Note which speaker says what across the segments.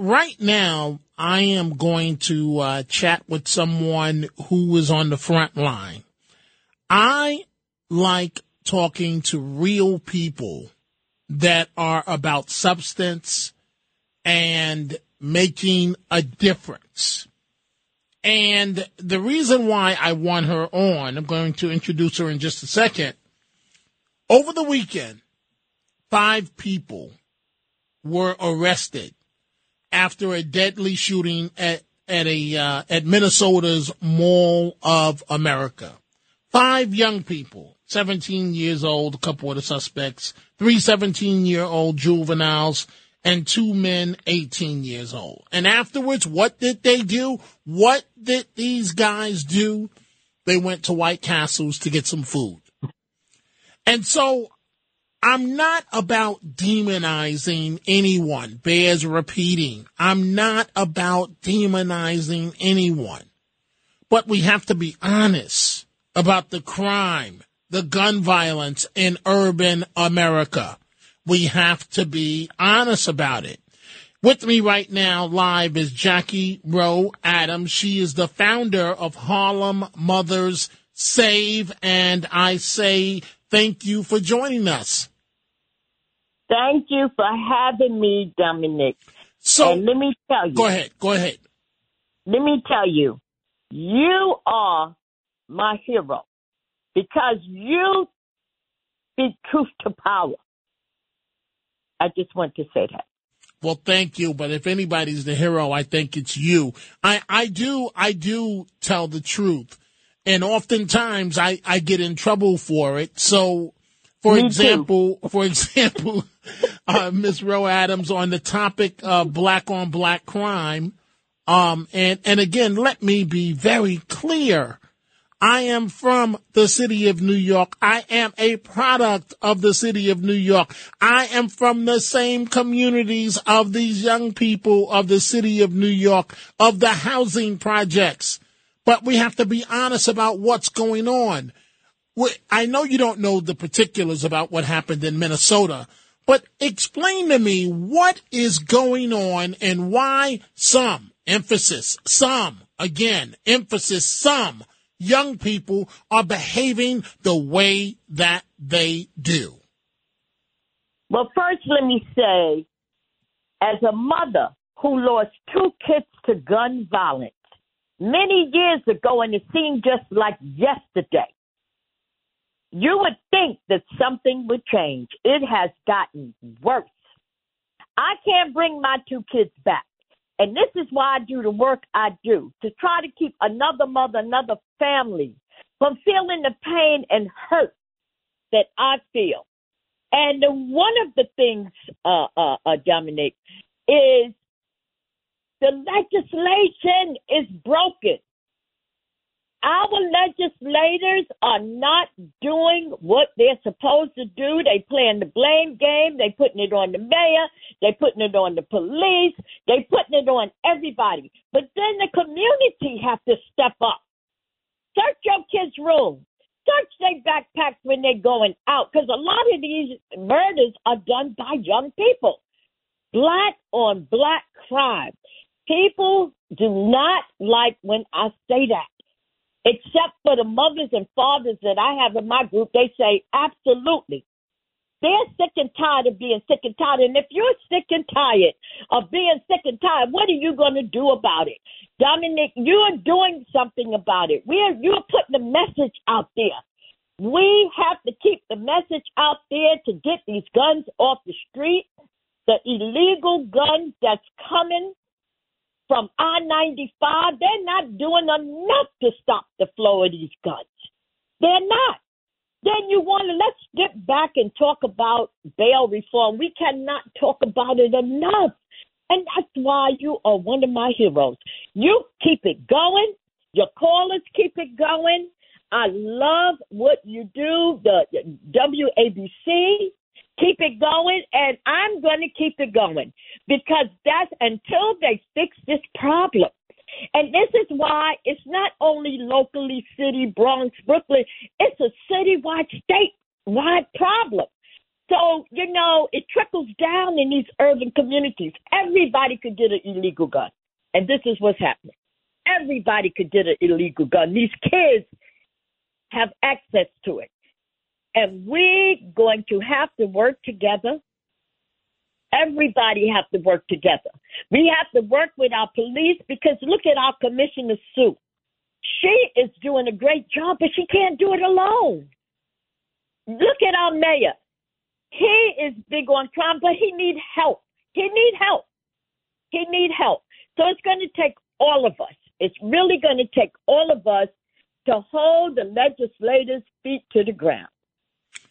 Speaker 1: Right now, I am going to uh, chat with someone who is on the front line. I like talking to real people that are about substance and making a difference. And the reason why I want her on, I'm going to introduce her in just a second. Over the weekend, five people were arrested after a deadly shooting at at a uh, at Minnesota's Mall of America. Five young people, 17 years old, a couple of the suspects, three 17 year old juveniles, and two men 18 years old. And afterwards, what did they do? What did these guys do? They went to White Castles to get some food. And so I'm not about demonizing anyone, bears repeating. I'm not about demonizing anyone. But we have to be honest about the crime, the gun violence in urban America. We have to be honest about it. With me right now live is Jackie Rowe Adams. She is the founder of Harlem Mothers Save, and I say thank you for joining us.
Speaker 2: Thank you for having me, Dominic.
Speaker 1: So
Speaker 2: and let me tell you.
Speaker 1: Go ahead. Go ahead.
Speaker 2: Let me tell you, you are my hero because you speak truth to power. I just want to say that.
Speaker 1: Well, thank you. But if anybody's the hero, I think it's you. I, I do, I do tell the truth. And oftentimes I, I get in trouble for it. So, for
Speaker 2: Me
Speaker 1: example, for example, uh, Ms. Rowe Adams on the topic of black on black crime. Um, and, and again, let me be very clear. I am from the city of New York. I am a product of the city of New York. I am from the same communities of these young people of the city of New York, of the housing projects. But we have to be honest about what's going on. I know you don't know the particulars about what happened in Minnesota, but explain to me what is going on and why some, emphasis, some, again, emphasis, some young people are behaving the way that they do.
Speaker 2: Well, first, let me say, as a mother who lost two kids to gun violence many years ago, and it seemed just like yesterday, you would think that something would change. It has gotten worse. I can't bring my two kids back. And this is why I do the work I do to try to keep another mother, another family from feeling the pain and hurt that I feel. And one of the things, uh, uh, uh, Dominic, is the legislation is broken. Our legislators are not doing what they're supposed to do. They playing the blame game. They putting it on the mayor. They putting it on the police. They putting it on everybody. But then the community have to step up. Search your kids' room. Search their backpacks when they're going out. Because a lot of these murders are done by young people. Black on black crime. People do not like when I say that except for the mothers and fathers that I have in my group, they say absolutely. They're sick and tired of being sick and tired. And if you're sick and tired of being sick and tired, what are you going to do about it? Dominic, you're doing something about it. We're, you're putting the message out there. We have to keep the message out there to get these guns off the street. The illegal guns that's coming from I 95, they're not doing enough to stop the flow of these guns. They're not. Then you want to, let's get back and talk about bail reform. We cannot talk about it enough. And that's why you are one of my heroes. You keep it going. Your callers keep it going. I love what you do, the WABC. Keep it going, and I'm going to keep it going because that's until they fix this problem. And this is why it's not only locally, city, Bronx, Brooklyn, it's a citywide, statewide problem. So, you know, it trickles down in these urban communities. Everybody could get an illegal gun. And this is what's happening. Everybody could get an illegal gun. These kids have access to it. And we're going to have to work together. Everybody have to work together. We have to work with our police because look at our Commissioner Sue. She is doing a great job, but she can't do it alone. Look at our mayor. He is big on crime, but he need help. He need help. He need help. So it's going to take all of us. It's really going to take all of us to hold the legislators' feet to the ground.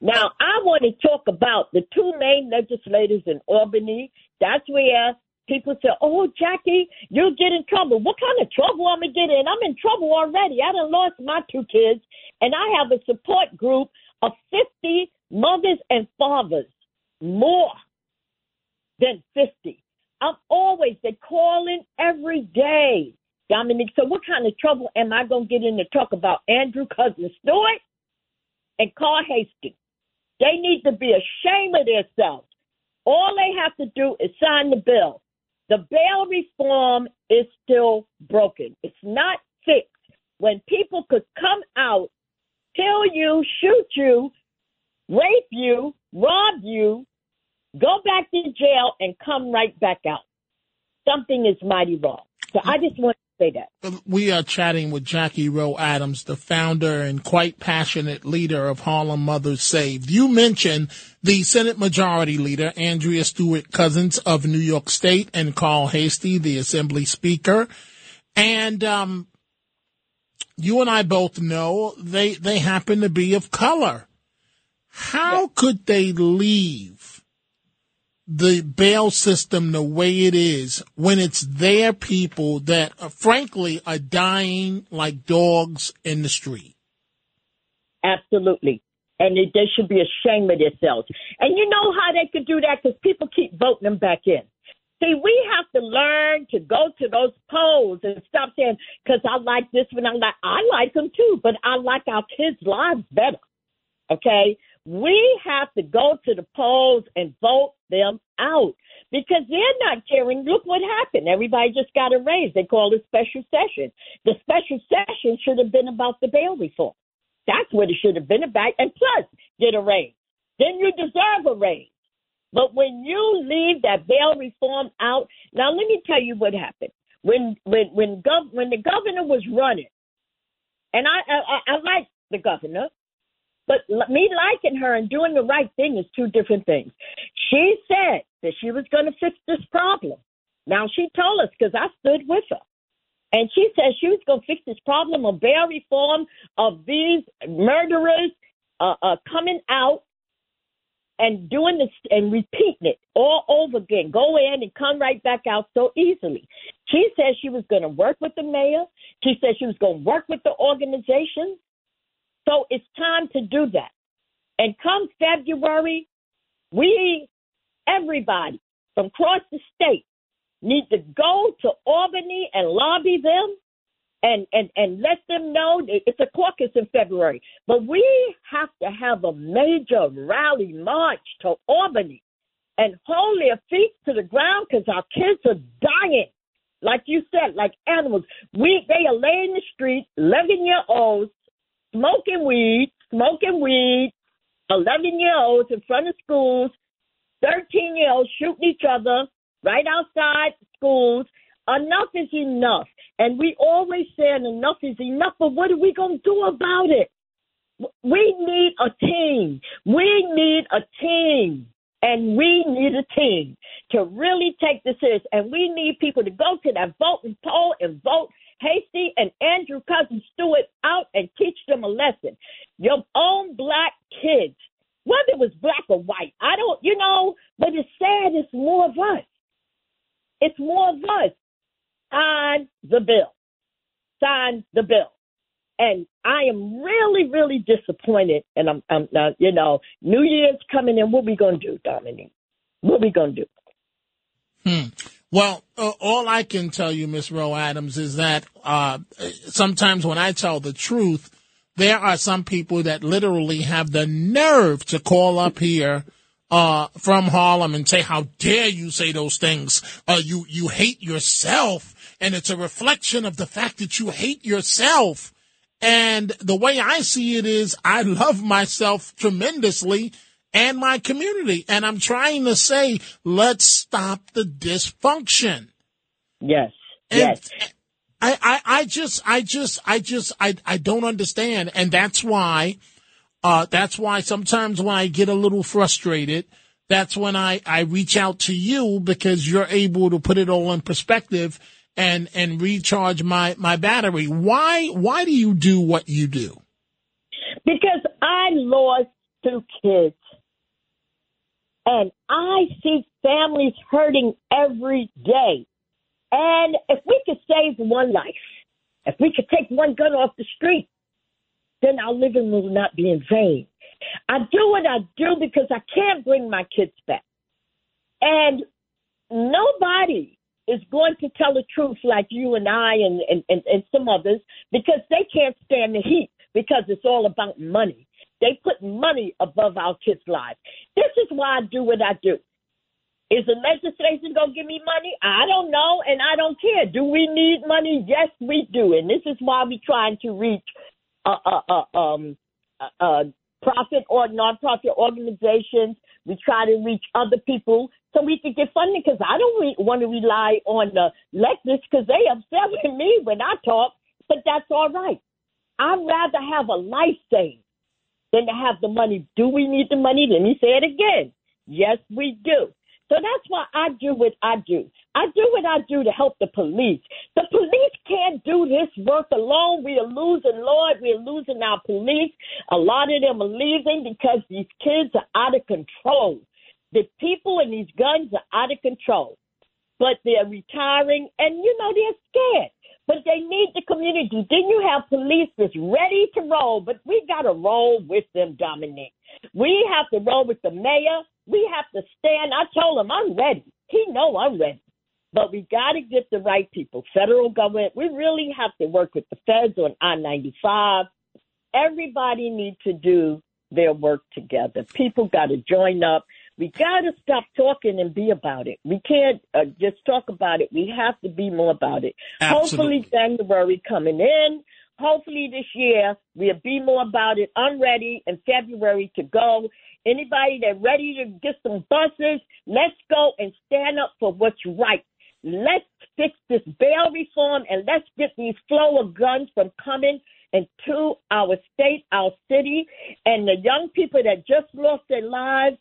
Speaker 2: Now, I want to talk about the two main legislators in Albany. That's where people say, oh, Jackie, you'll get in trouble. What kind of trouble am I'm going to get in? I'm in trouble already. I done lost my two kids, and I have a support group of 50 mothers and fathers, more than 50. I'm always, they calling every day. Dominique, so what kind of trouble am I going to get in to talk about Andrew Cousin Stewart and Carl Hastings? They need to be ashamed of themselves. All they have to do is sign the bill. The bail reform is still broken. It's not fixed. When people could come out, kill you, shoot you, rape you, rob you, go back to jail, and come right back out. Something is mighty wrong. So I just want say that.
Speaker 1: We are chatting with Jackie Rowe Adams, the founder and quite passionate leader of Harlem Mothers Save. You mentioned the Senate Majority Leader, Andrea Stewart Cousins of New York State, and Carl Heastie, the Assembly Speaker. And um, you and I both know they, they happen to be of color. How could they leave the bail system the way it is when it's their people that, uh, frankly, are dying like dogs in the street?
Speaker 2: Absolutely. And they, they should be ashamed of themselves. And you know how they could do that? Because people keep voting them back in. See, we have to learn to go to those polls and stop saying, because I like this one, I like, I like them too, but I like our kids' lives better. Okay? We have to go to the polls and vote them out because they're not caring. Look what happened. Everybody just got a raise. They called a special session. The special session should have been about the bail reform. That's what it should have been about. And plus, get a raise. Then you deserve a raise. But when you leave that bail reform out, now let me tell you what happened. When when when gov- when the governor was running, and I I, I like the governor, but me liking her and doing the right thing is two different things. She said that she was going to fix this problem. Now she told us because I stood with her. And she said she was going to fix this problem of bail reform of these murderers uh, uh, coming out and doing this and repeating it all over again. Go in and come right back out so easily. She said she was going to work with the mayor. She said she was going to work with the organization. So it's time to do that. And come February, we, everybody from across the state, need to go to Albany and lobby them and, and, and let them know it's a caucus in February. But we have to have a major rally march to Albany and hold their feet to the ground because our kids are dying. Like you said, like animals. We they are laying in the street, eleven year olds, smoking weed, smoking weed, 11 year olds in front of schools, 13 year olds shooting each other right outside schools. Enough is enough. And we always say enough is enough, but what are we going to do about it? We need a team. We need a team. And we need a team to really take this serious. And we need people to go to that voting poll and vote Heastie and Andrew Cousin Stewart out and teach them a lesson. Your own black kids, whether it was black or white, I don't, you know, but it's sad it's more of us. It's more of us. Sign the bill. Sign the bill. And I am really, really disappointed. And I'm, I'm not, you know, New Year's coming in. What we gonna do, Dominique? What we gonna do?
Speaker 1: Hmm. Well, uh, all I can tell you, Miss Rowe Adams, is that uh, sometimes when I tell the truth, there are some people that literally have the nerve to call up here uh, from Harlem and say, "How dare you say those things? Uh, you you hate yourself, and it's a reflection of the fact that you hate yourself." And the way I see it is, I love myself tremendously and my community, and I'm trying to say, let's stop the dysfunction.
Speaker 2: Yes.
Speaker 1: And
Speaker 2: yes.
Speaker 1: I, I, I just, I just, I just, I, I don't understand. And that's why, uh, that's why sometimes when I get a little frustrated, that's when I, I reach out to you because you're able to put it all in perspective and, and recharge my, my battery. Why, why do you do what you do?
Speaker 2: Because I lost two kids. And I see families hurting every day. And if we could save one life, if we could take one gun off the street, then our living will not be in vain. I do what I do because I can't bring my kids back. And nobody is going to tell the truth like you and I and, and, and, and some others because they can't stand the heat because it's all about money. They put money above our kids' lives. This is why I do what I do. Is the legislation going to give me money? I don't know, and I don't care. Do we need money? Yes, we do. And this is why we're trying to reach uh, uh, uh, um, uh, profit or nonprofit organizations. We try to reach other people so we can get funding because I don't re- want to rely on the electeds because they upset with me when I talk, but that's all right. I'd rather have a life saved than to have the money. Do we need the money? Let me say it again. Yes, we do. So that's why I do what I do. I do what I do to help the police. The police can't do this work alone. We are losing, Lord. We are losing our police. A lot of them are leaving because these kids are out of control. The people and these guns are out of control. But they're retiring and, you know, they're scared but they need the community. Then you have police that's ready to roll, but we got to roll with them, Dominique. We have to roll with the mayor. We have to stand. I told him I'm ready. He know I'm ready. But we got to get the right people. Federal government, we really have to work with the feds on I-95. Everybody needs to do their work together. People got to join up. We got to stop talking and be about it. We can't uh, just talk about it. We have to be more about it.
Speaker 1: Absolutely.
Speaker 2: Hopefully, January coming in. Hopefully, this year we'll be more about it. I'm ready in February to go. Anybody that ready to get some buses, let's go and stand up for what's right. Let's fix this bail reform and let's get these flow of guns from coming into our state, our city, and the young people that just lost their lives.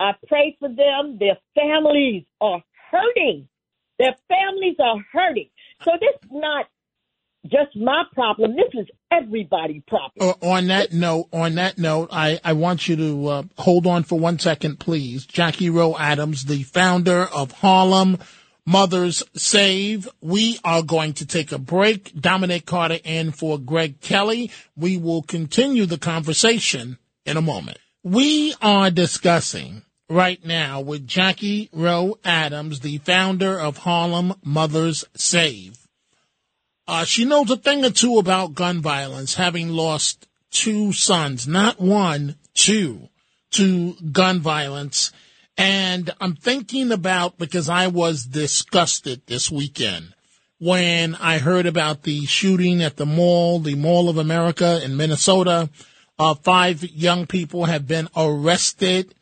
Speaker 2: I pray for them. Their families are hurting. Their families are hurting. So this is not just my problem. This is everybody's problem.
Speaker 1: Uh, on that note, on that note, I, I want you to uh, hold on for one second, please. Jackie Rowe Adams, the founder of Harlem Mothers Save. We are going to take a break. Dominic Carter in for Greg Kelly. We will continue the conversation in a moment. We are discussing right now with Jackie Rowe Adams, the founder of Harlem Mothers Save. Uh, she knows a thing or two about gun violence, having lost two sons, not one, two, to gun violence. And I'm thinking about because I was disgusted this weekend when I heard about the shooting at the mall, the Mall of America in Minnesota. Uh, five young people have been arrested.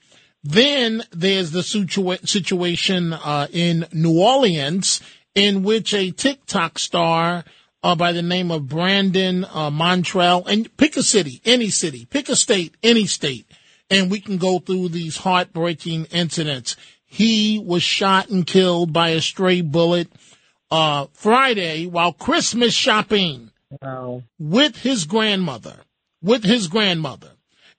Speaker 1: Then there's the situa- situation uh, in New Orleans in which a TikTok star uh, by the name of Brandon uh, Montrell, and pick a city, any city, pick a state, any state, and we can go through these heartbreaking incidents. He was shot and killed by a stray bullet uh, Friday while Christmas shopping
Speaker 2: Wow.
Speaker 1: with his grandmother, with his grandmother.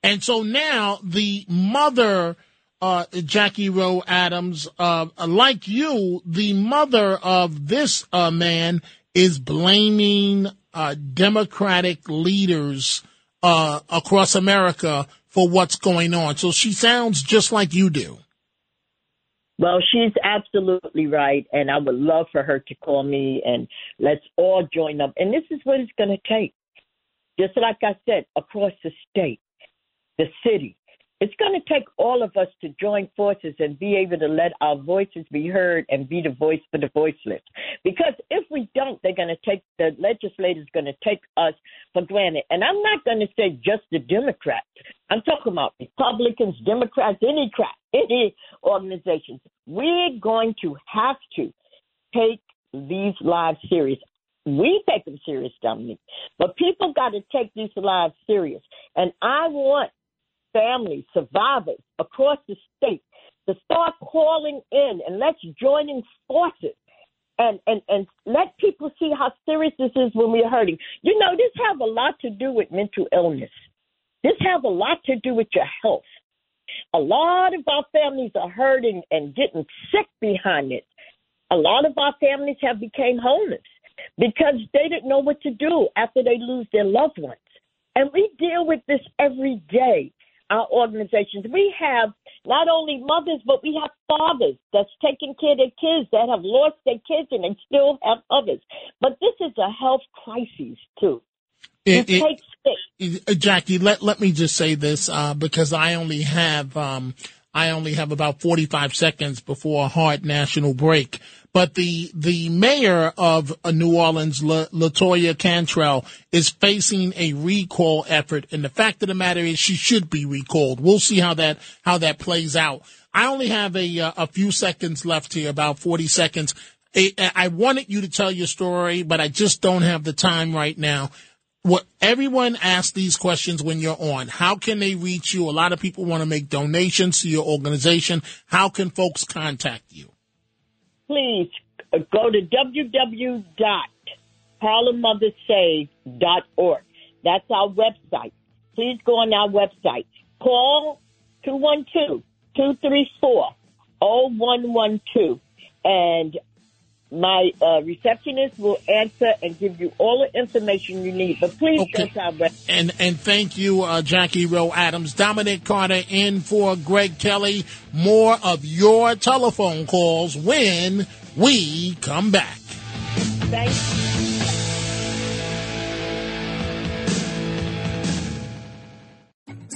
Speaker 1: And so now the mother uh, Jackie Rowe Adams, uh, like you, the mother of this uh, man is blaming uh, Democratic leaders uh, across America for what's going on. So she sounds just like you do.
Speaker 2: Well, she's absolutely right, and I would love for her to call me and let's all join up. And this is what it's going to take. Just like I said, across the state, the city, it's going to take all of us to join forces and be able to let our voices be heard and be the voice for the voiceless. Because if we don't, they're going to take the legislators going to take us for granted. And I'm not going to say just the Democrats. I'm talking about Republicans, Democrats, any crap, any organizations. We're going to have to take these lives serious. We take them serious, Dominique. But people got to take these lives serious. And I want families, survivors across the state to start calling in and let's join in forces and, and, and let people see how serious this is when we're hurting. You know, this have a lot to do with mental illness. This have a lot to do with your health. A lot of our families are hurting and getting sick behind it. A lot of our families have become homeless because they didn't know what to do after they lose their loved ones. And we deal with this every day our organizations. We have not only mothers, but we have fathers that's taking care of their kids that have lost their kids and they still have others. But this is a health crisis too.
Speaker 1: It, it, it, uh, Jackie, let let me just say this uh, because I only have um, I only have about forty five seconds before a hard national break. But the the mayor of uh, New Orleans, La, Latoya Cantrell, is facing a recall effort, and the fact of the matter is she should be recalled. We'll see how that how that plays out. I only have a uh, a few seconds left here, about forty seconds. I, I wanted you to tell your story, but I just don't have the time right now what everyone asks these questions when you're on. How can they reach you? A lot of people want to make donations to your organization. How can folks contact you?
Speaker 2: Please go to www.harlemmothersave.org. That's our website. Please go on our website. Call 212-234-0112 and my uh, receptionist will answer and give you all the information you need. But please okay.
Speaker 1: And and thank you, uh, Jackie Rowe Adams, Dominic Carter, in for Greg Kelly. More of your telephone calls when we come back.
Speaker 2: Thank you.